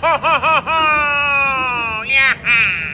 ho, ho, ho, ho! Yeah!